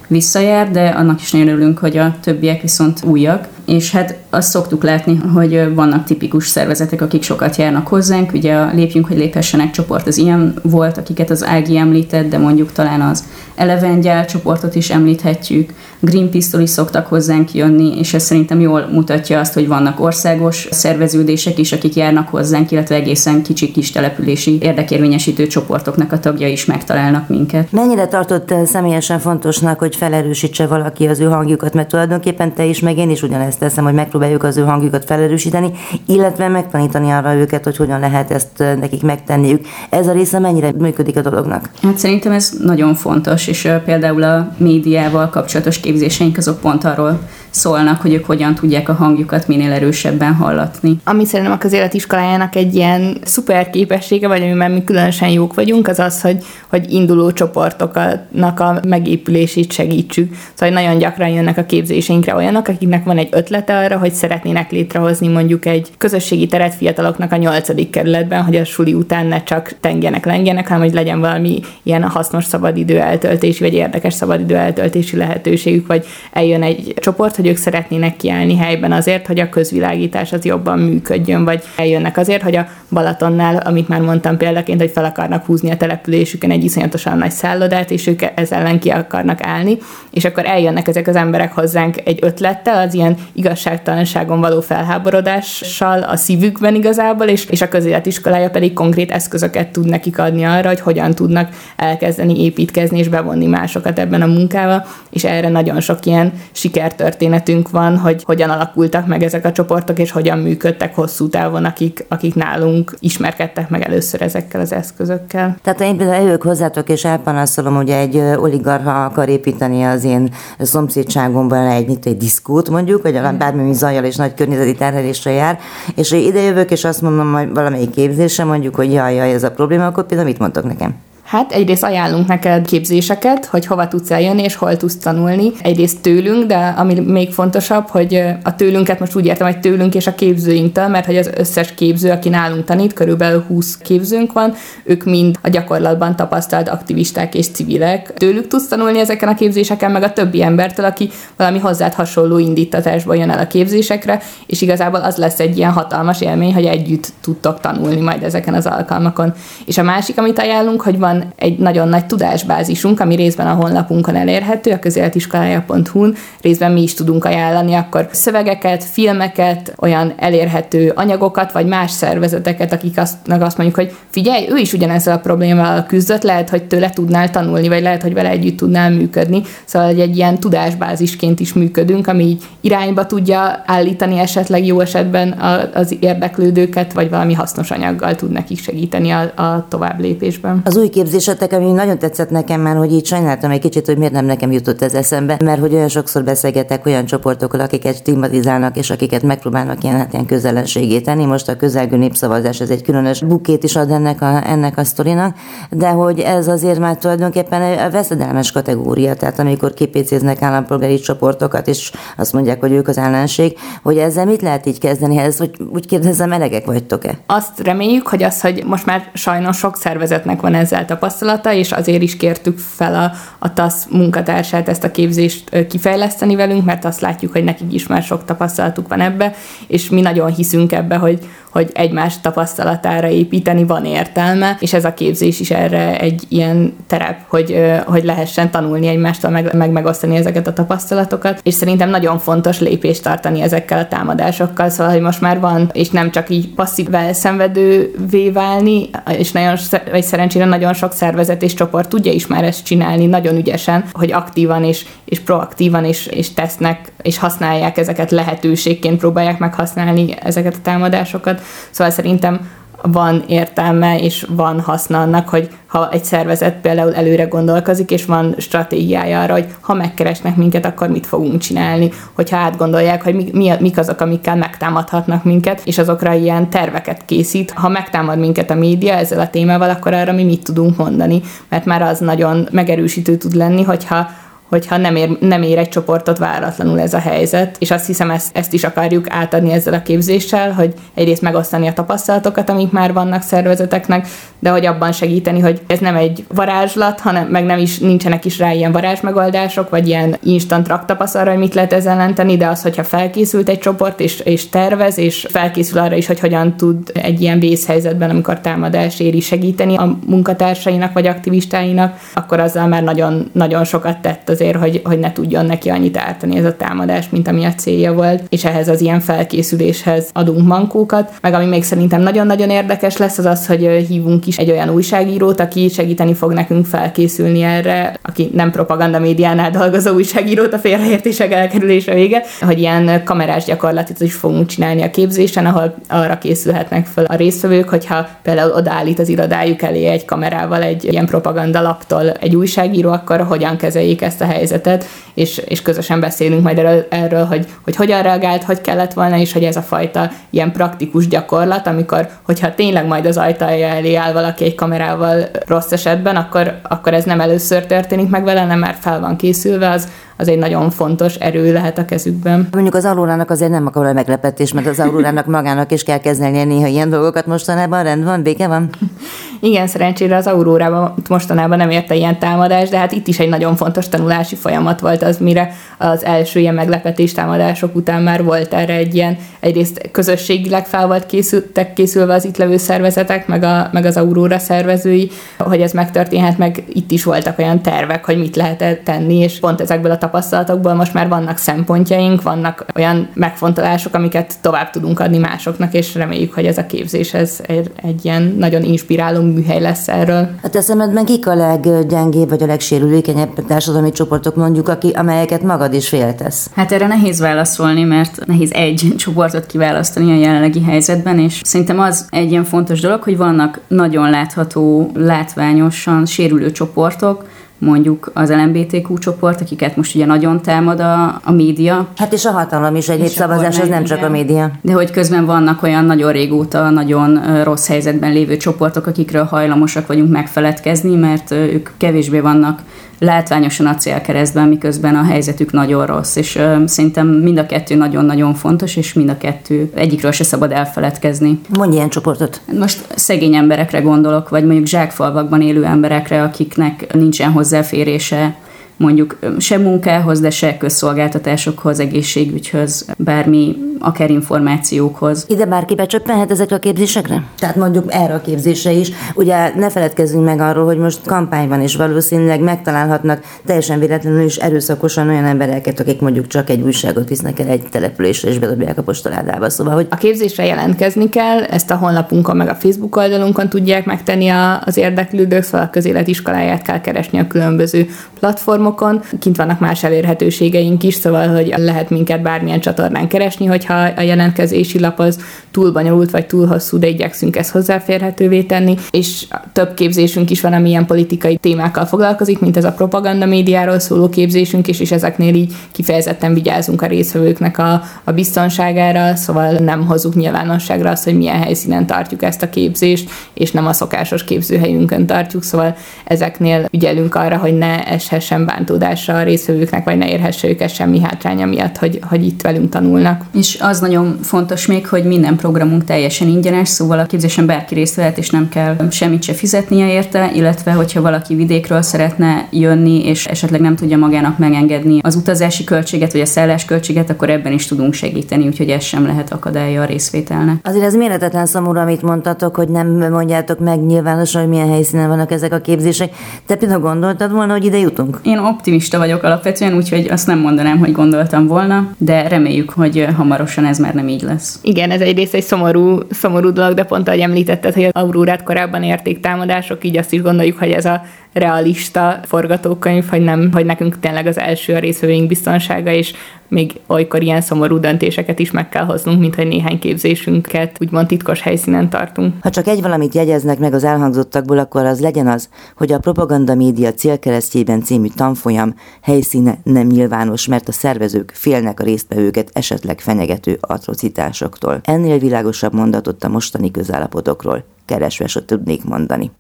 visszajár, de annak is nagyon örülünk, hogy a többiek viszont újak. És hát azt szoktuk látni, hogy vannak tipikus szervezetek, akik sokat járnak hozzánk. Ugye a Lépjünk, hogy léphessenek csoport az ilyen volt, akiket az Ági említett, de mondjuk talán az Eleven Gyál csoportot is említhetjük. Greenpeace-től is szoktak hozzánk jönni, és ez szerintem jól mutatja azt, hogy vannak országos szerveződések is, akik járnak hozzánk, illetve egészen kicsi kis települési érdekérvényesítő csoportoknak a tagjai is megtalálnak minket. Mennyire tartott személyesen fontosnak, hogy felerősítse valaki az ő hangjukat, mert tulajdonképpen te is, meg én is ugyanezt teszem, hogy megpróbáljuk az ő hangjukat felerősíteni, illetve megtanítani arra őket, hogy hogyan lehet ezt nekik megtenniük. Ez a része mennyire működik a dolognak? Hát szerintem ez nagyon fontos, és például a médiával kapcsolatos képzéseink azok pont arról szólnak, hogy ők hogyan tudják a hangjukat minél erősebben hallatni. Ami szerintem a közéletiskolájának egy ilyen szuper képessége, vagy amiben mi különösen jók vagyunk, az az, hogy, hogy induló csoportoknak a megépülését segítsük. Szóval nagyon gyakran jönnek a képzéseinkre olyanok, akiknek van egy ötlete arra, hogy szeretnének létrehozni mondjuk egy közösségi teret fiataloknak a nyolcadik kerületben, hogy a suli után ne csak tengjenek, lengjenek, hanem hogy legyen valami ilyen hasznos szabadidő eltöltési, vagy érdekes szabadidő eltöltési lehetőségük, vagy eljön egy csoport, hogy hogy ők szeretnének kiállni helyben azért, hogy a közvilágítás az jobban működjön, vagy eljönnek azért, hogy a Balatonnál, amit már mondtam példaként, hogy fel akarnak húzni a településükön egy iszonyatosan nagy szállodát, és ők ez ellen ki akarnak állni, és akkor eljönnek ezek az emberek hozzánk egy ötlettel, az ilyen igazságtalanságon való felháborodással a szívükben igazából, és, és a közéletiskolája pedig konkrét eszközöket tud nekik adni arra, hogy hogyan tudnak elkezdeni építkezni és bevonni másokat ebben a munkával, és erre nagyon sok ilyen sikertörténet történetünk van, hogy hogyan alakultak meg ezek a csoportok, és hogyan működtek hosszú távon, akik, akik nálunk ismerkedtek meg először ezekkel az eszközökkel. Tehát én például eljövök hozzátok, és elpanaszolom, hogy egy oligarha akar építeni az én szomszédságomban egy, mit, egy diszkót mondjuk, vagy mm. bármi zajjal és nagy környezeti terhelésre jár, és ide jövök, és azt mondom, hogy valamelyik képzése mondjuk, hogy jaj, jaj, ez a probléma, akkor például mit mondtok nekem? Hát egyrészt ajánlunk neked képzéseket, hogy hova tudsz eljönni és hol tudsz tanulni. Egyrészt tőlünk, de ami még fontosabb, hogy a tőlünket most úgy értem, hogy tőlünk és a képzőinktől, mert hogy az összes képző, aki nálunk tanít, körülbelül 20 képzőnk van, ők mind a gyakorlatban tapasztalt aktivisták és civilek. Tőlük tudsz tanulni ezeken a képzéseken, meg a többi embertől, aki valami hozzád hasonló indítatásból jön el a képzésekre, és igazából az lesz egy ilyen hatalmas élmény, hogy együtt tudtok tanulni majd ezeken az alkalmakon. És a másik, amit ajánlunk, hogy van van egy nagyon nagy tudásbázisunk, ami részben a honlapunkon elérhető, a közéletiskolája.hu-n, részben mi is tudunk ajánlani akkor szövegeket, filmeket, olyan elérhető anyagokat, vagy más szervezeteket, akik azt, azt mondjuk, hogy figyelj, ő is ugyanezzel a problémával küzdött, lehet, hogy tőle tudnál tanulni, vagy lehet, hogy vele együtt tudnál működni. Szóval egy ilyen tudásbázisként is működünk, ami így irányba tudja állítani esetleg jó esetben az érdeklődőket, vagy valami hasznos anyaggal tud nekik segíteni a, a tovább lépésben. Az új képzésetek, ami nagyon tetszett nekem már, hogy így sajnáltam egy kicsit, hogy miért nem nekem jutott ez eszembe, mert hogy olyan sokszor beszélgetek olyan csoportokkal, akiket stigmatizálnak, és akiket megpróbálnak ilyen, hát ilyen közelenségét tenni. Most a közelgő népszavazás, ez egy különös bukét is ad ennek a, ennek a sztorinak, de hogy ez azért már tulajdonképpen a veszedelmes kategória, tehát amikor kipécéznek állampolgári csoportokat, és azt mondják, hogy ők az ellenség, hogy ezzel mit lehet így kezdeni? Ez, hogy úgy kérdezem, elegek vagytok-e? Azt reméljük, hogy az, hogy most már sajnos sok szervezetnek van ezzel tapasztalata, és azért is kértük fel a, a TASZ munkatársát ezt a képzést kifejleszteni velünk, mert azt látjuk, hogy nekik is már sok tapasztalatuk van ebbe, és mi nagyon hiszünk ebbe, hogy, hogy egymás tapasztalatára építeni van értelme, és ez a képzés is erre egy ilyen terep, hogy, hogy lehessen tanulni egymástól, meg, meg megosztani ezeket a tapasztalatokat, és szerintem nagyon fontos lépést tartani ezekkel a támadásokkal, szóval, hogy most már van, és nem csak így passzív elszenvedővé válni, és nagyon, vagy szerencsére nagyon sok szervezet és csoport tudja is már ezt csinálni nagyon ügyesen, hogy aktívan és, és proaktívan és, és tesznek, és használják ezeket lehetőségként, próbálják meghasználni ezeket a támadásokat. Szóval szerintem van értelme és van haszna annak, hogy ha egy szervezet például előre gondolkozik, és van stratégiája arra, hogy ha megkeresnek minket, akkor mit fogunk csinálni, hogyha átgondolják, hogy mi, mi, mik azok, amikkel megtámadhatnak minket, és azokra ilyen terveket készít. Ha megtámad minket a média ezzel a témával, akkor arra mi mit tudunk mondani, mert már az nagyon megerősítő tud lenni, hogyha hogyha nem ér, nem ér egy csoportot váratlanul ez a helyzet, és azt hiszem ezt, ezt is akarjuk átadni ezzel a képzéssel, hogy egyrészt megosztani a tapasztalatokat, amik már vannak szervezeteknek, de hogy abban segíteni, hogy ez nem egy varázslat, hanem meg nem is nincsenek is rá ilyen varázsmegoldások, vagy ilyen instant raktapasz arra, hogy mit lehet ezzel ellenteni, de az, hogyha felkészült egy csoport, és, és tervez, és felkészül arra is, hogy hogyan tud egy ilyen vészhelyzetben, amikor támadás éri segíteni a munkatársainak vagy aktivistáinak, akkor azzal már nagyon, nagyon sokat tett azért, hogy, hogy ne tudjon neki annyit ártani ez a támadás, mint ami a célja volt, és ehhez az ilyen felkészüléshez adunk mankókat. Meg ami még szerintem nagyon-nagyon érdekes lesz, az az, hogy hívunk is egy olyan újságírót, aki segíteni fog nekünk felkészülni erre, aki nem propaganda médiánál dolgozó újságírót a félreértések elkerülése vége, hogy ilyen kamerás gyakorlatot is fogunk csinálni a képzésen, ahol arra készülhetnek fel a résztvevők, hogyha például odaállít az irodájuk elé egy kamerával egy ilyen propaganda laptól egy újságíró, akkor hogyan kezeljék ezt a helyzetet, és, és közösen beszélünk majd erről, erről hogy, hogy hogyan reagált, hogy kellett volna, és hogy ez a fajta ilyen praktikus gyakorlat, amikor, hogyha tényleg majd az ajtaja elé áll valaki egy kamerával rossz esetben, akkor, akkor ez nem először történik meg vele, nem már fel van készülve, az, az egy nagyon fontos erő lehet a kezükben. Mondjuk az Aurórának azért nem akar a meglepetés, mert az Aurórának magának is kell kezdeni néha ilyen dolgokat mostanában, rend van, béke van? Igen, szerencsére az Aurórában mostanában nem érte ilyen támadás, de hát itt is egy nagyon fontos tanulási folyamat volt az, mire az első ilyen meglepetés támadások után már volt erre egy ilyen, egyrészt közösségileg fel volt készültek, készülve az itt levő szervezetek, meg, a, meg az Aurora szervezői, hogy ez megtörténhet, meg itt is voltak olyan tervek, hogy mit lehet tenni, és pont ezekből a tapasztalatokból most már vannak szempontjaink, vannak olyan megfontolások, amiket tovább tudunk adni másoknak, és reméljük, hogy ez a képzés ez egy, egy ilyen nagyon inspiráló műhely lesz erről. A te szemedben kik a leggyengébb vagy a legsérülékenyebb társadalmi csoportok mondjuk, aki, amelyeket magad is féltesz? Hát erre nehéz válaszolni, mert nehéz egy csoportot kiválasztani a jelenlegi helyzetben, és szerintem az egy ilyen fontos dolog, hogy vannak nagyon látható, látványosan sérülő csoportok, mondjuk az LMBTQ csoport, akiket most ugye nagyon támad a, a média. Hát és a hatalom is egy népszavazás, az nem csak a média. De hogy közben vannak olyan nagyon régóta nagyon rossz helyzetben lévő csoportok, akikről hajlamosak vagyunk megfeledkezni, mert ők kevésbé vannak látványosan a célkeresztben, miközben a helyzetük nagyon rossz, és ö, szerintem mind a kettő nagyon-nagyon fontos, és mind a kettő egyikről se szabad elfeledkezni. Mondj ilyen csoportot. Most szegény emberekre gondolok, vagy mondjuk zsákfalvakban élő emberekre, akiknek nincsen hozzáférése mondjuk se munkához, de se közszolgáltatásokhoz, egészségügyhöz, bármi, akár információkhoz. Ide bárki becsöppenhet ezekre a képzésekre? Tehát mondjuk erre a képzésre is. Ugye ne feledkezzünk meg arról, hogy most kampány van, és valószínűleg megtalálhatnak teljesen véletlenül is erőszakosan olyan embereket, akik mondjuk csak egy újságot visznek el egy településre, és bedobják a postaládába. Szóval, hogy a képzésre jelentkezni kell, ezt a honlapunkon, meg a Facebook oldalunkon tudják megtenni az érdeklődők, szóval a közéletiskoláját kell keresni a különböző platformon platformokon. Kint vannak más elérhetőségeink is, szóval, hogy lehet minket bármilyen csatornán keresni, hogyha a jelentkezési lap az túl bonyolult vagy túl hosszú, de igyekszünk ezt hozzáférhetővé tenni, és több képzésünk is van, ami ilyen politikai témákkal foglalkozik, mint ez a propaganda médiáról szóló képzésünk is, és ezeknél így kifejezetten vigyázunk a részvevőknek a, a biztonságára, szóval nem hozzuk nyilvánosságra azt, hogy milyen helyszínen tartjuk ezt a képzést, és nem a szokásos képzőhelyünkön tartjuk, szóval ezeknél ügyelünk arra, hogy ne eshessen bántódásra a részvevőknek, vagy ne érhesse őket semmi hátránya miatt, hogy, hogy itt velünk tanulnak. És az nagyon fontos még, hogy minden programunk teljesen ingyenes, szóval a képzésen bárki részt vehet, és nem kell semmit se fizetnie érte, illetve hogyha valaki vidékről szeretne jönni, és esetleg nem tudja magának megengedni az utazási költséget, vagy a szállás költséget, akkor ebben is tudunk segíteni, úgyhogy ez sem lehet akadálya a részvételnek. Azért ez méretetlen szomorú, amit mondtatok, hogy nem mondjátok meg nyilvánosan, hogy milyen helyszínen vannak ezek a képzések. Te például gondoltad volna, hogy ide jutunk? Én optimista vagyok alapvetően, úgyhogy azt nem mondanám, hogy gondoltam volna, de reméljük, hogy hamarosan ez már nem így lesz. Igen, ez egyrészt egy szomorú, szomorú dolog, de pont ahogy említetted, hogy az Aurórát korábban érték támadások, így azt is gondoljuk, hogy ez a realista forgatókönyv, hogy nem, hogy nekünk tényleg az első a részvevőink biztonsága, és még olykor ilyen szomorú döntéseket is meg kell hoznunk, mint hogy néhány képzésünket úgymond titkos helyszínen tartunk. Ha csak egy valamit jegyeznek meg az elhangzottakból, akkor az legyen az, hogy a propaganda média célkeresztjében című tanfolyam helyszíne nem nyilvános, mert a szervezők félnek a résztvevőket esetleg fenyegető atrocitásoktól. Ennél világosabb mondatot a mostani közállapotokról keresve se tudnék mondani.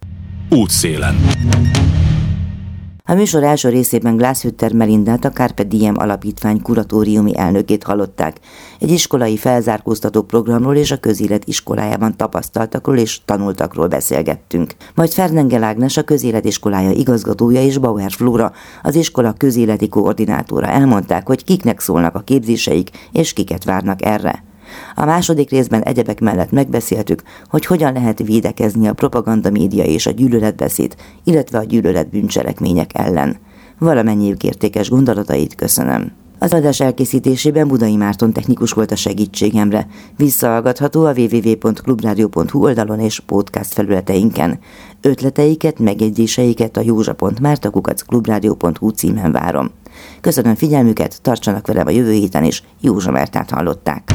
Útszélen. A műsor első részében Glászhütter Melindát, a Carpe Diem alapítvány kuratóriumi elnökét hallották. Egy iskolai felzárkóztató programról és a közélet iskolájában tapasztaltakról és tanultakról beszélgettünk. Majd Fernengel Ágnes, a közélet iskolája igazgatója és Bauer Flóra, az iskola közéleti koordinátora elmondták, hogy kiknek szólnak a képzéseik és kiket várnak erre. A második részben egyebek mellett megbeszéltük, hogy hogyan lehet védekezni a propaganda média és a gyűlöletbeszéd, illetve a gyűlölet bűncselekmények ellen. Valamennyi értékes gondolatait köszönöm. Az adás elkészítésében Budai Márton technikus volt a segítségemre. Visszahallgatható a www.clubradio.hu oldalon és podcast felületeinken. Ötleteiket, megjegyzéseiket a józsa.mártakukacclubradio.hu címen várom. Köszönöm figyelmüket, tartsanak velem a jövő héten is, Józsa Mártát hallották.